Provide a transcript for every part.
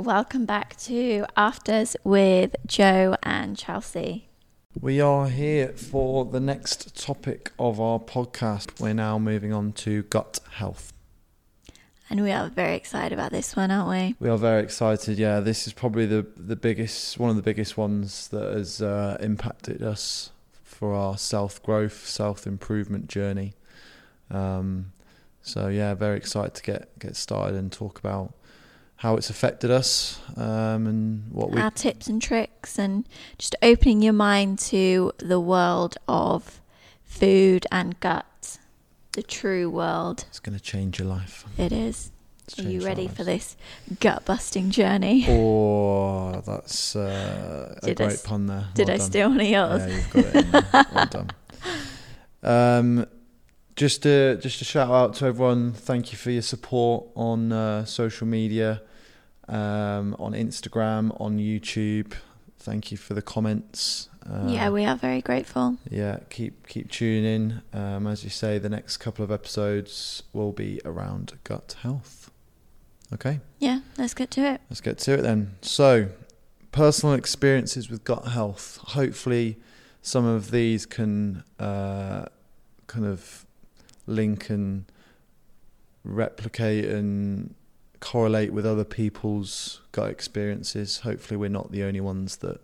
welcome back to Afters with Joe and Chelsea. We are here for the next topic of our podcast. We're now moving on to gut health. And we are very excited about this one, aren't we? We are very excited. Yeah, this is probably the the biggest, one of the biggest ones that has uh, impacted us for our self growth, self improvement journey. Um, so yeah, very excited to get get started and talk about how it's affected us um, and what we Our tips and tricks, and just opening your mind to the world of food and gut, the true world. it's going to change your life. It is. Are you ready for this gut busting journey? Oh, that's uh, a I great pun there. Did Well I done. steal one of yours? Yeah, you've got it. In there. well done. Um, just to just a shout out to everyone. Thank you for your support on uh, social media, um, on Instagram, on YouTube. Thank you for the comments. Uh, yeah, we are very grateful. yeah. Keep keep tuning. Um, as you say, the next couple of episodes will be around gut health. Okay. Yeah, let's get to it. Let's get to it then. So, personal experiences with gut health. Hopefully, some of these can uh, kind of link and replicate and correlate with other people's gut experiences. Hopefully, we're not the only ones that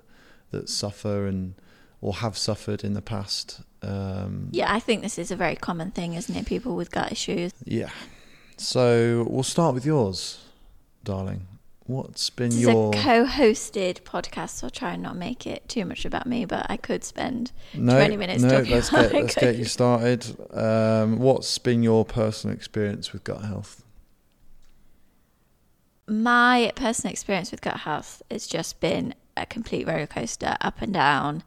that suffer and or have suffered in the past. Um, Yeah, I think this is a very common thing, isn't it? People with gut issues. yeah. So we'll start with yours, darling. What's been This your is a co-hosted podcast, so I'll try and not make it too much about me. But I could spend no, 20 minutes no, talking let's about get let's get you started. Um, what's been your personal experience with gut health? My personal experience with gut health has just been a complete roller coaster, up and down.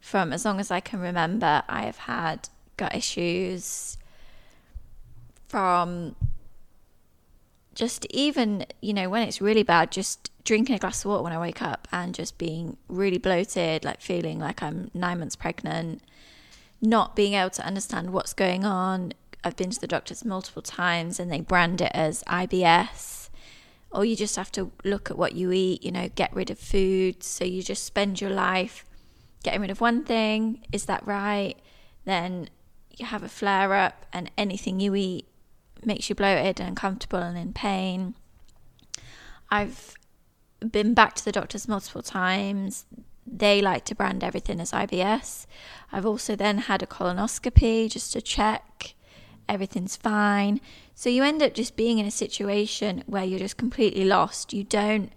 From as long as I can remember, I have had gut issues. From just even you know when it's really bad, just drinking a glass of water when I wake up and just being really bloated, like feeling like I'm nine months pregnant, not being able to understand what's going on. I've been to the doctors multiple times and they brand it as IBS or you just have to look at what you eat, you know, get rid of food. So you just spend your life getting rid of one thing. Is that right? Then you have a flare up, and anything you eat makes you bloated and uncomfortable and in pain. I've been back to the doctors multiple times. They like to brand everything as IBS. I've also then had a colonoscopy just to check everything's fine. So you end up just being in a situation where you're just completely lost. You don't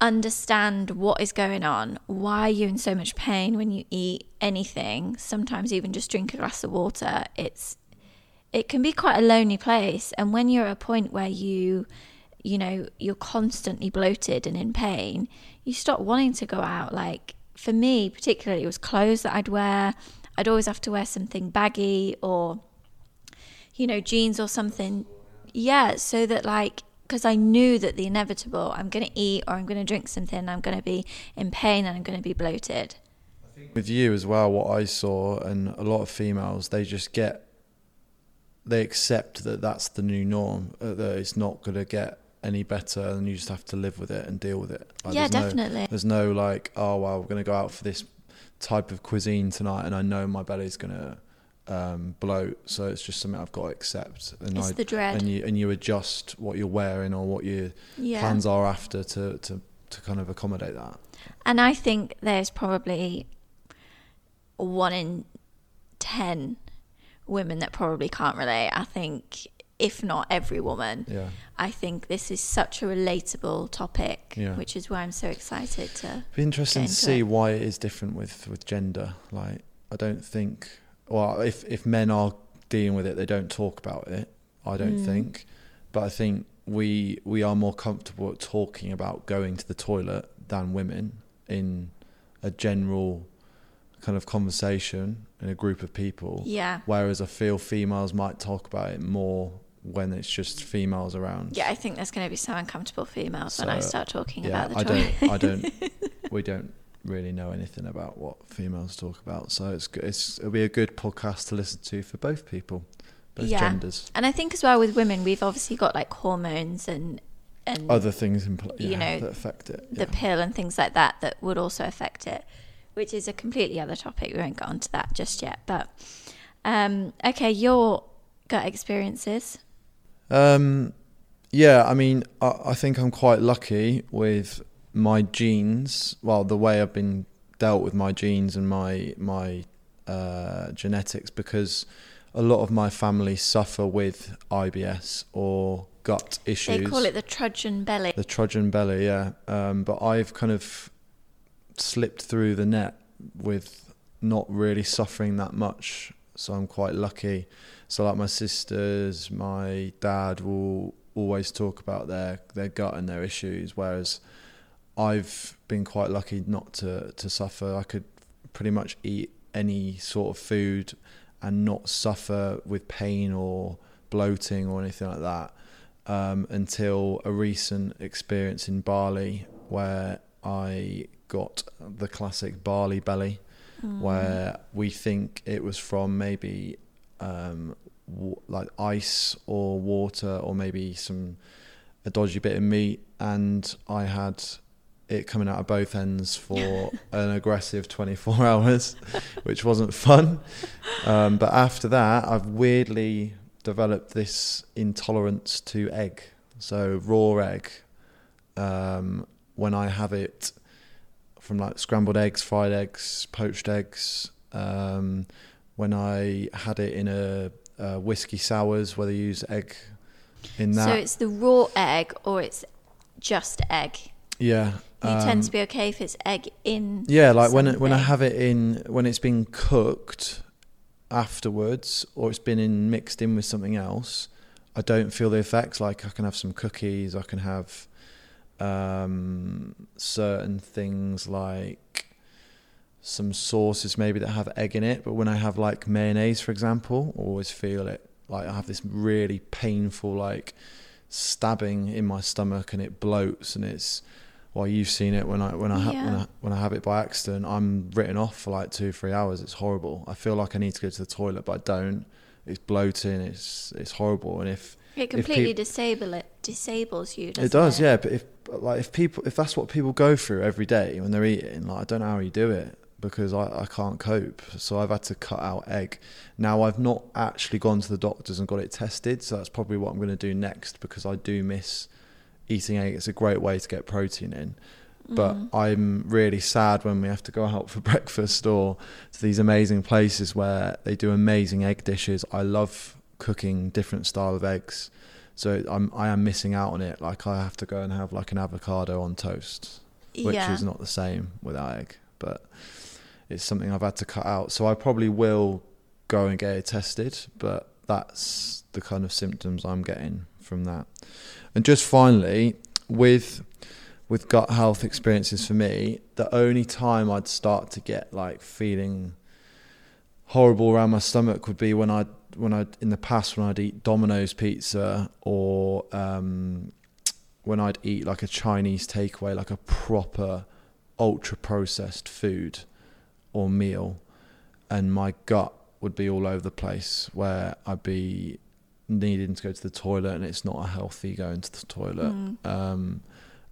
understand what is going on. Why are you in so much pain when you eat anything? Sometimes even just drink a glass of water. It's it can be quite a lonely place and when you're at a point where you you know you're constantly bloated and in pain you stop wanting to go out like for me particularly it was clothes that i'd wear i'd always have to wear something baggy or you know jeans or something. Yeah so that like because i knew that the inevitable i'm going to eat or i'm going to drink something and i'm going to be in pain and i'm going to be bloated. With you as well, what I saw, and a lot of females, they just get, they accept that that's the new norm, uh, that it's not going to get any better, and you just have to live with it and deal with it. Like, yeah there's no- definitely. There's no like, oh well, we're gonna go out for this type of cuisine tonight, and I know my belly's gonna um, bloat, so it's just something I've got to accept. And it's I the dread and you and you adjust what you're wearing or what your yeah plans are after to to to kind of accommodate that. And I think there's probably one in 10 women that probably can't relate. I think, if not every woman, Yeah, I think this is such a relatable topic, Yeah. which is why I'm so excited to. be interesting to see it. why it is different with with gender. Like, I don't think, well, if if men are dealing with it, they don't talk about it. I don't Mm. think, but I think we we are more comfortable at talking about going to the toilet than women in a general kind of conversation in a group of people. Yeah. Whereas I feel females might talk about it more when it's just females around. Yeah, I think there's going to be some uncomfortable females when I start talking yeah, about the I toilet. don't, I don't, we don't really know anything about what females talk about. So it's good. It's it'll be a good podcast to listen to for both people, both Yeah. genders. And I think as well with women, we've obviously got like hormones and and Other things in pl- You yeah, know, that affect it. the pill and things like that that would also affect it, which is a completely other topic. We won't get onto that just yet. But um, okay, your gut experiences. Um, yeah, I mean, I, I think I'm quite lucky with my genes. Well, the way I've been dealt with my genes and my my uh, genetics, because a lot of my family suffer with IBS or gut issues. They call it the trudgeon belly. the Trojan belly, yeah. Um, but I've kind of slipped through the net with not really suffering that much, so I'm quite lucky. So, like my sisters, my dad will always talk about their their gut and their issues, whereas I've been quite lucky not to to suffer. I could pretty much eat any sort of food and not suffer with pain or bloating or anything like that um, until a recent experience in Bali where I got the classic Bali belly, where we think it was from maybe um, w- like ice or water or maybe some a dodgy bit of meat, and I had it coming out of both ends for an aggressive 24 hours, which wasn't fun. Um, but after that, I've weirdly developed this intolerance to egg. So raw egg, um, when I have it from like scrambled eggs, fried eggs, poached eggs, um, when I had it in a, a whiskey sours where they use egg in that, So it's the raw egg or it's just egg. yeah. You um, tend to be okay if it's egg in. Yeah, like when it, when I have it in when it's been cooked afterwards, or it's been in mixed in with something else, I don't feel the effects. Like I can have some cookies, I can have um, certain things like some sauces maybe that have egg in it. But when I have like mayonnaise, for example, I always feel it. Like I have this really painful like stabbing in my stomach, and it bloats, and it's well, you've seen it when I when I, ha- when I when I have it by accident. I'm written off for like two three hours. It's horrible. I feel like I need to go to the toilet, but I don't. It's bloating. It's it's horrible. And if It completely peop- disable it disables you. it does, yeah. But if like if people if that's what people go through every day when they're eating, like I don't know how you do it because I, I can't cope. So I've had to cut out egg. Now I've not actually gone to the doctors and got it tested, so that's probably what I'm going to do next because I do miss eating egg. is a great way to get protein in. But Mm-hmm. I'm really sad when we have to go out for breakfast or to these amazing places where they do amazing egg dishes. I love cooking different style of eggs. So I'm I am missing out on it. Like I have to go and have like an avocado on toast, which yeah. is not the same without egg. But it's something I've had to cut out. So I probably will go and get it tested. But that's the kind of symptoms I'm getting from that. And just finally, with with gut health experiences for me, the only time I'd start to get like feeling horrible around my stomach would be when I when I in the past when I'd eat Domino's pizza or um, when I'd eat like a Chinese takeaway, like a proper ultra processed food or meal, and my gut would be all over the place where I'd be needing to go to the toilet and it's not a healthy going to the toilet. Mm. Um,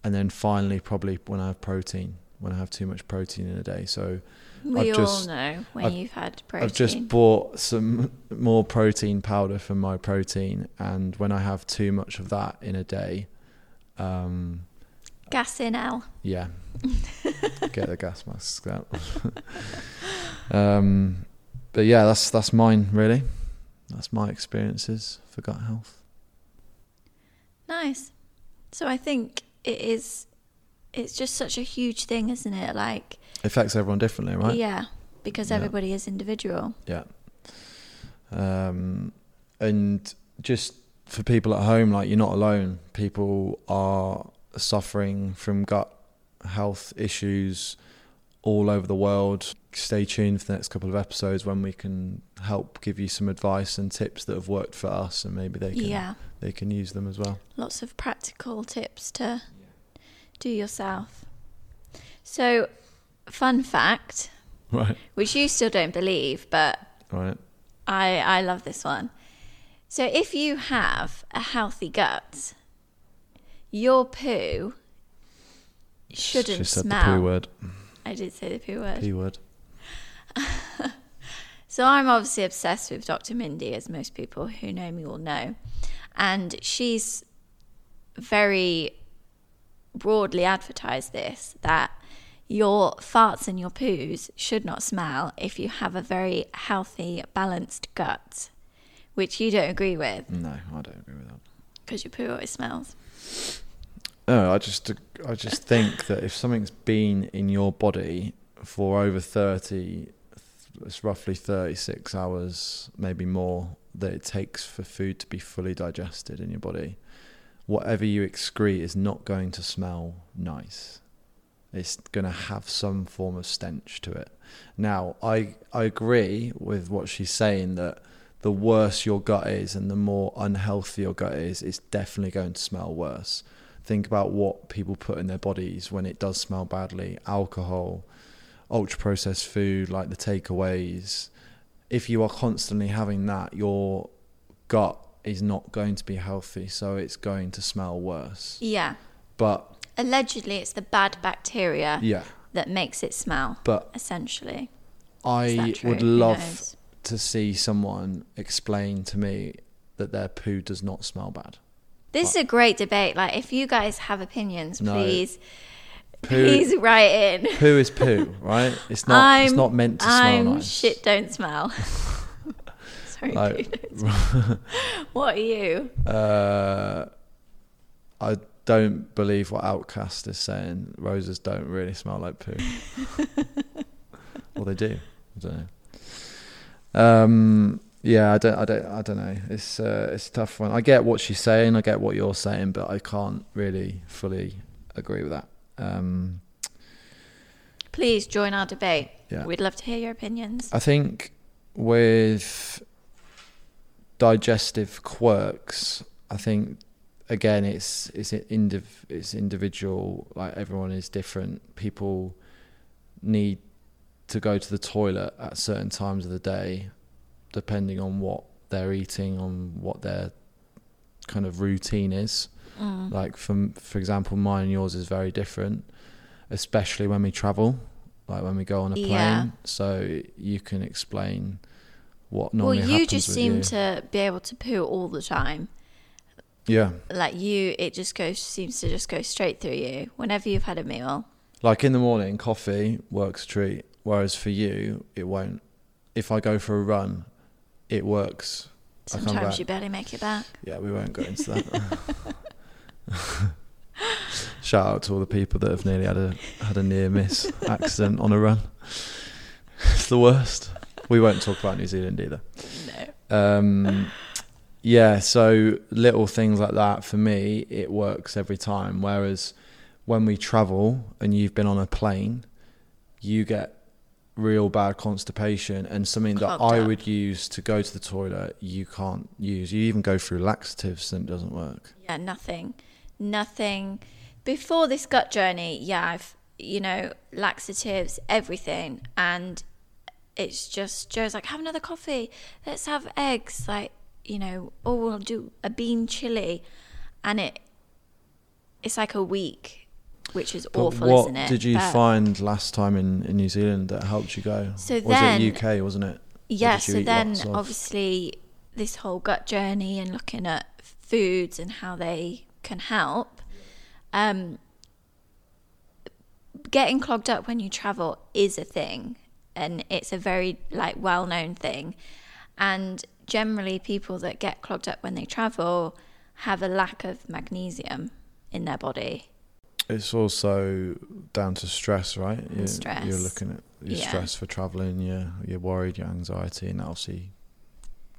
and then finally, probably when I have protein, when I have too much protein in a day. So We I've all just- know when I've- you've had protein. I've just bought some more protein powder for my protein, and when I have too much of that in a day, um, Gas in L. yeah, get the gas mask out. um, but yeah, that's that's mine really. That's my experiences for gut health. Nice. So I think it is. It's just such a huge thing, isn't it? Like, It affects everyone differently, right? yeah, because Yeah. everybody is individual. Yeah. Um, and just for people at home, like you're not alone. People are suffering from gut health issues all over the world. Stay tuned for the next couple of episodes when we can help give you some advice and tips that have worked for us, and maybe they can Yeah, they can use them as well. lots of practical tips to do yourself. So, fun fact, Right. which you still don't believe, but Right. I I love this one. So if you have a healthy gut, your poo shouldn't She said smell. the poo word. I did say the poo word. P word. So I'm obviously obsessed with Dr. Mindy, as most people who know me will know. And she's very broadly advertised this that your farts and your poos should not smell if you have a very healthy, balanced gut, which you don't agree with No, I don't agree with that. because your poo always smells. No, I just I just think that if something's been in your body for over thirty, it's roughly thirty six hours, maybe more, that it takes for food to be fully digested in your body. Whatever you excrete is not going to smell nice. It's going to have some form of stench to it. Now, I I agree with what she's saying that the worse your gut is and the more unhealthy your gut is, it's definitely going to smell worse think about what people put in their bodies when it does smell badly. Alcohol ultra processed food like the takeaways. If you are constantly having that your gut is not going to be healthy so it's going to smell worse. Yeah. but Allegedly, it's the bad bacteria yeah. that makes it smell, but essentially. I would love to see someone explain to me that their poo does not smell bad This is a great debate. Like, if you guys have opinions, No. please, poo please write in. poo is poo right it's not it's I'm- not meant to smell I'm nice shit don't smell. Sorry, Like- what are you? Uh, I don't believe what Outcast is saying. Roses don't really smell like poo. well, they do. I don't know. Um, yeah, I don't, I don't, I don't know. It's, uh, it's a tough one. I get what she's saying. I get what you're saying, but I can't really fully agree with that. Um, Please join our debate. Yeah. We'd love to hear your opinions. I think with digestive quirks, I think again it's it's indiv- it's individual. Like everyone is different. People need to go to the toilet at certain times of the day, depending on what they're eating, on what their kind of routine is. Mm. Like from for example, mine and yours is very different, especially when we travel, like when we go on a plane. Yeah. So you can explain what normally. Well, you just seem you. to be able to poo all the time. yeah. Like you, it just goes seems to just go straight through you whenever you've had a meal. Like in the morning, coffee works a treat, whereas for you, it won't. If I go for a run, it works. Sometimes you barely make it back. Yeah, we won't go into that. Shout out to all the people that have nearly had a had a near miss accident on a run. It's the worst. We won't talk about New Zealand either. No. Um, yeah, so little things like that for me, it works every time. Whereas when we travel and you've been on a plane, you get real bad constipation and something that I up. would use to go to the toilet, you can't use. You even go through laxatives and it doesn't work. Yeah, nothing. Nothing. Before this gut journey, yeah, I've, you know, laxatives, everything. And it's just, Joe's like, have another coffee. Let's have eggs. Like, you know, or we'll do a bean chili. And it, it's like a week, which is But awful, what isn't it? did you But- find last time in, in New Zealand that helped you go? So was then- it UK, wasn't it? Yeah, so then obviously this whole gut journey and looking at foods and how they can help. Um, getting clogged up when you travel is a thing, and it's a very like well-known thing. And generally, people that get clogged up when they travel have a lack of magnesium in their body. It's also down to stress, right? You're, stress. You're looking at your Yeah. stress for traveling. You're you're worried, your anxiety, and obviously,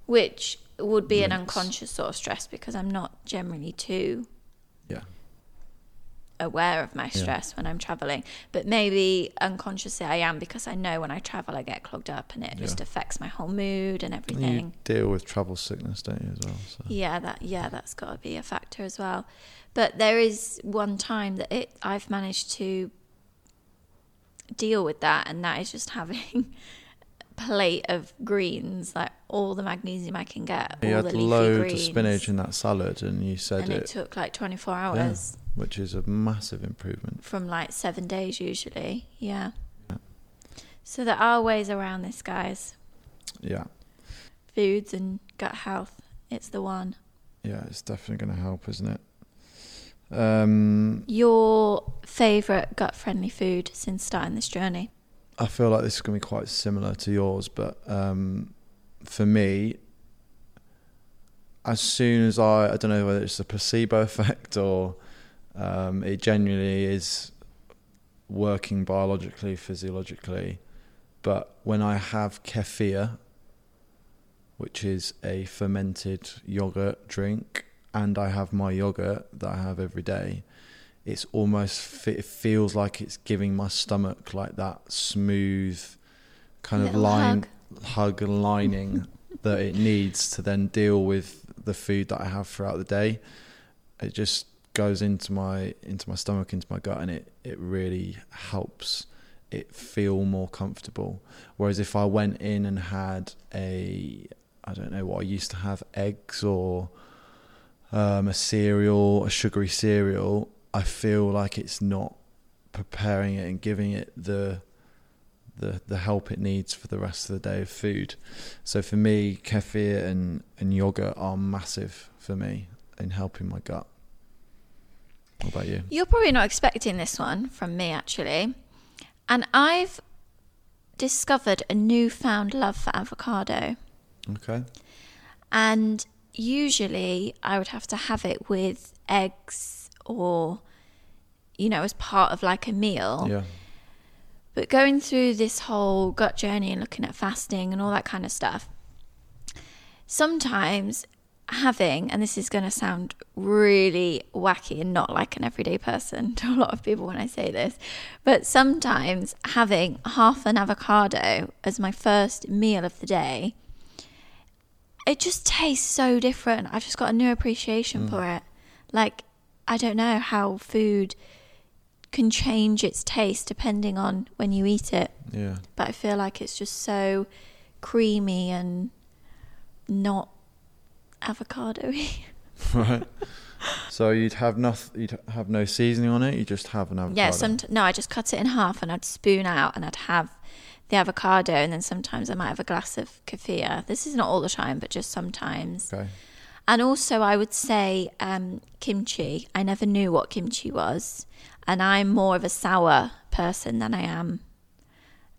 which would be an unconscious sort of stress because I'm not generally too yeah, aware of my stress when I'm traveling. But maybe unconsciously I am because I know when I travel I get clogged up and it just affects my whole mood and everything. you deal with travel sickness, don't you, as well? So. Yeah, that yeah, that's got to be a factor as well. But there is one time that it I've managed to deal with that, and that is just having a plate of greens, like all the magnesium I can get, You all had the leafy loads greens. of spinach in that salad, and you said and it, it. took like 24 hours. Which is a massive improvement. from like seven days usually. Yeah. Yeah. So there are ways around this, guys. Yeah, Foods and gut health. It's the one. yeah, it's definitely going to help, isn't it? Um, Your favourite gut friendly food since starting this journey? I feel like this is going to be quite similar to yours, but um, for me, as soon as I, I don't know whether it's a placebo effect or um, it genuinely is working biologically, physiologically, but when I have kefir, which is a fermented yogurt drink, and I have my yogurt that I have every day, it's almost it feels like it's giving my stomach like that smooth kind of Little line hug and lining that it needs to then deal with the food that I have throughout the day. It just goes into my into my stomach, into my gut, and it it really helps it feel more comfortable. Whereas if I went in and had a I don't know what I used to have eggs or um, a cereal, a sugary cereal, I feel like it's not preparing it and giving it the the the help it needs for the rest of the day of food. So for me, kefir and and yogurt are massive for me in helping my gut. What about you? You're probably not expecting this one from me, actually. And I've discovered a newfound love for avocado. Okay. And usually I would have to have it with eggs or, you know, as part of like a meal. Yeah. But going through this whole gut journey and looking at fasting and all that kind of stuff, sometimes having, and this is going to sound really wacky and not like an everyday person to a lot of people when I say this, but sometimes having half an avocado as my first meal of the day, it just tastes so different. I've just got a new appreciation mm. for it. Like, I don't know how food can change its taste depending on when you eat it. Yeah. But I feel like it's just so creamy and not avocado-y. right. So you'd have nothing. You'd have no seasoning on it. You just have an avocado. Yeah, some no, I just cut it in half and I'd spoon out and I'd have the avocado and then sometimes I might have a glass of kefir. This is not all the time, but just sometimes. Okay. And also, I would say um, kimchi. I never knew what kimchi was, and I'm more of a sour person than I am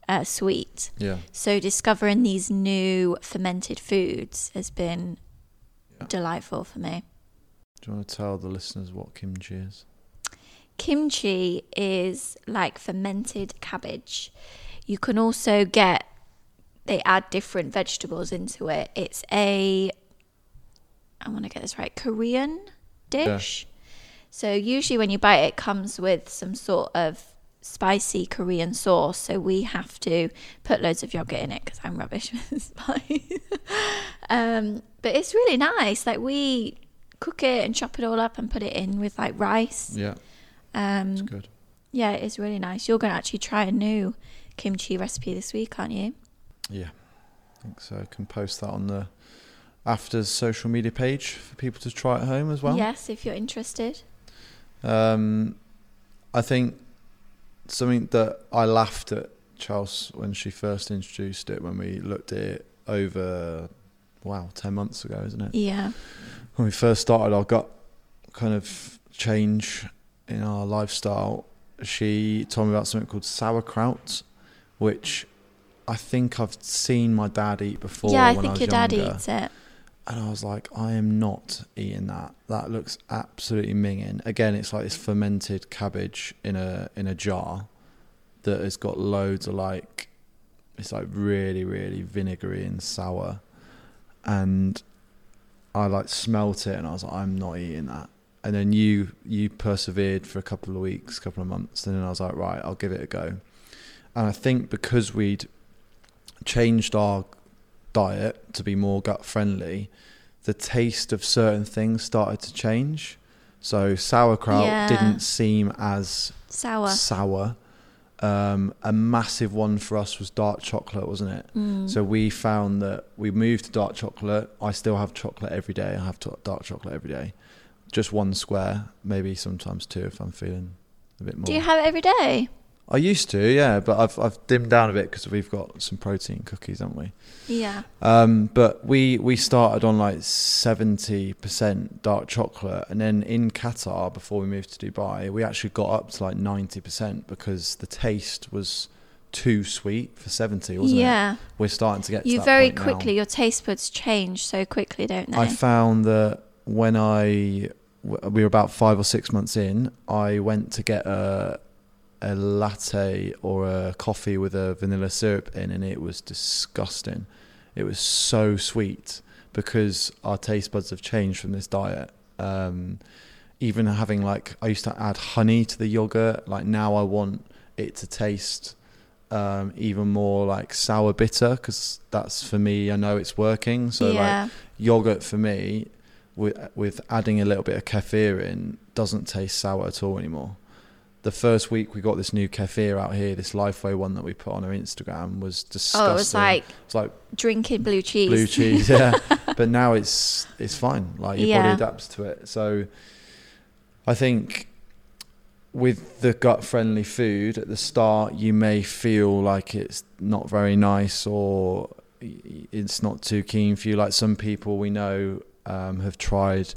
uh, sweet. Yeah. So discovering these new fermented foods has been Yeah. delightful for me. Do you want to tell the listeners what kimchi is? Kimchi is like fermented cabbage. You can also get they add different vegetables into it. It's a I want to get this right, Korean dish. So usually when you buy it, it comes with some sort of spicy Korean sauce. So we have to put loads of yogurt in it because I'm rubbish with spice. um, but it's really nice. Like we cook it and chop it all up and put it in with like rice. Yeah, Um, it's good. yeah, it is really nice. You're going to actually try a new kimchi recipe this week, aren't you? Yeah, I think so. I can post that on the Afters social media page for people to try at home as well. yes, if you're interested. Um, I think something that I laughed at Chels when she first introduced it when we looked at it over, wow, 10 months ago, isn't it? Yeah. When we first started our gut kind of change in our lifestyle, she told me about something called sauerkraut, which I think I've seen my dad eat before. yeah, I think was your dad eats it. And I was like, I am not eating that. That looks absolutely minging. Again, it's like this fermented cabbage in a in a jar that has got loads of like it's like really, really vinegary and sour. And I like smelt it and I was like, I'm not eating that. And then you you persevered for a couple of weeks, couple of months, and then I was like, right, I'll give it a go. And I think because we'd changed our diet to be more gut friendly, the taste of certain things started to change. So sauerkraut Yeah. didn't seem as Sour. sour. Um, a massive one for us was dark chocolate, wasn't it? Mm. So we found that we moved to dark chocolate. I still have chocolate every day. I have to- dark chocolate every day, just one square, maybe sometimes two if I'm feeling a bit more. Do you have it every day? I used to, yeah, but I've I've dimmed down a bit because we've got some protein cookies, haven't we? Yeah. Um, but we we started on like seventy percent dark chocolate, and then in Qatar before we moved to Dubai, we actually got up to like ninety percent because the taste was too sweet for seventy, wasn't it? yeah. We're starting to get. to You very point now. quickly, your taste buds change so quickly, don't they? I found that when I we were about five or six months in, I went to get a a latte or a coffee with a vanilla syrup in, and it was disgusting. It was so sweet because our taste buds have changed from this diet. Um, even having like I used to add honey to the yogurt, like now I want it to taste um, even more like sour bitter because that's for me. I know it's working. So like yogurt for me with with adding a little bit of kefir in doesn't taste sour at all anymore. The first week we got this new kefir out here, this Lifeway one that we put on our Instagram was disgusting. oh, it was like it's like drinking blue cheese. blue cheese, yeah. but now it's it's fine. Like your Yeah. body adapts to it. So I think with the gut friendly food at the start, you may feel like it's not very nice or it's not too keen for you. Like some people we know um, have tried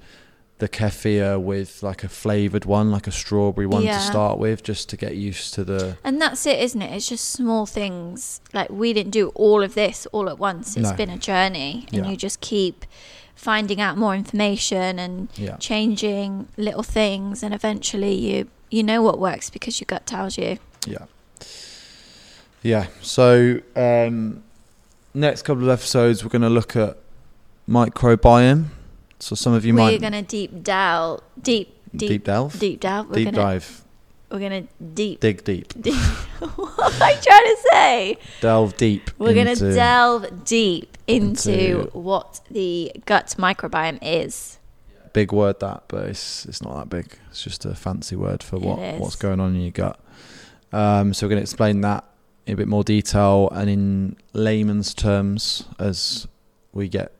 the kefir with like a flavored one, like a strawberry one Yeah. to start with, just to get used to the. And that's it, isn't it? It's just small things. Like we didn't do all of this all at once. It's No. been a journey, and Yeah. you just keep finding out more information and Yeah. changing little things, and eventually you you know what works because your gut tells you. Yeah. Yeah. So um, next couple of episodes, we're going to look at microbiome. So some of you We're might gonna deep delve, deep, deep, deep, delve, deep delve. We're deep gonna, dive, We're gonna deep. dig deep, deep. what am I trying to say? delve deep. We're going to delve deep into, into- what the gut microbiome is. big word that, but it's it's not that big. It's just a fancy word for what, what's going on in your gut. Um, so we're going to explain that in a bit more detail and in layman's terms as we get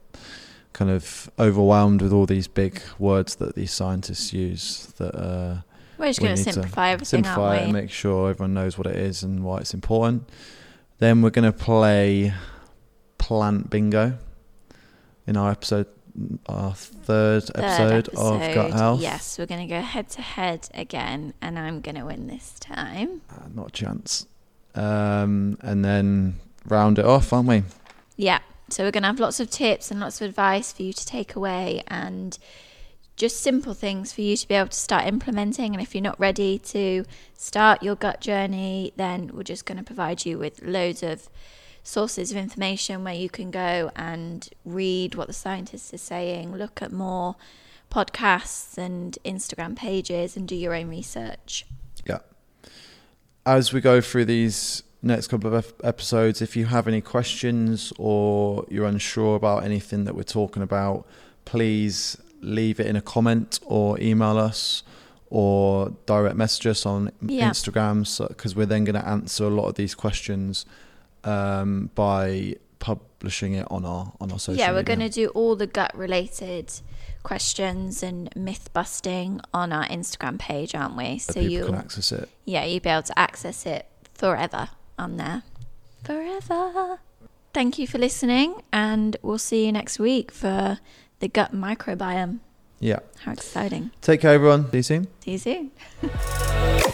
kind of overwhelmed with all these big words that these scientists use that uh, We're just We going to simplify everything, simplify it and make sure everyone knows what it is and why it's important. Then we're going to play plant bingo in our episode, our third, Third episode, of Gut episode, Health. Yes, we're going to go head to head again, and I'm going to win this time. Uh, not a chance. Um, and then round it off, aren't we? Yeah. So we're going to have lots of tips and lots of advice for you to take away and just simple things for you to be able to start implementing. And if you're not ready to start your gut journey, then we're just going to provide you with loads of sources of information where you can go and read what the scientists are saying, look at more podcasts and Instagram pages, and do your own research. Yeah. As we go through these next couple of episodes, if you have any questions or you're unsure about anything that we're talking about, please leave it in a comment or email us or direct message us on Yeah. Instagram because we're then going to answer a lot of these questions um, by publishing it on our on our social yeah, we're going to do all the gut related questions and myth busting on our Instagram page, aren't we? so So you, can access it. yeah, you'll be able to access it forever on there. Forever. Thank you for listening, and we'll see you next week for the gut microbiome. Yeah. How exciting! Take care, everyone. See you soon. See you soon.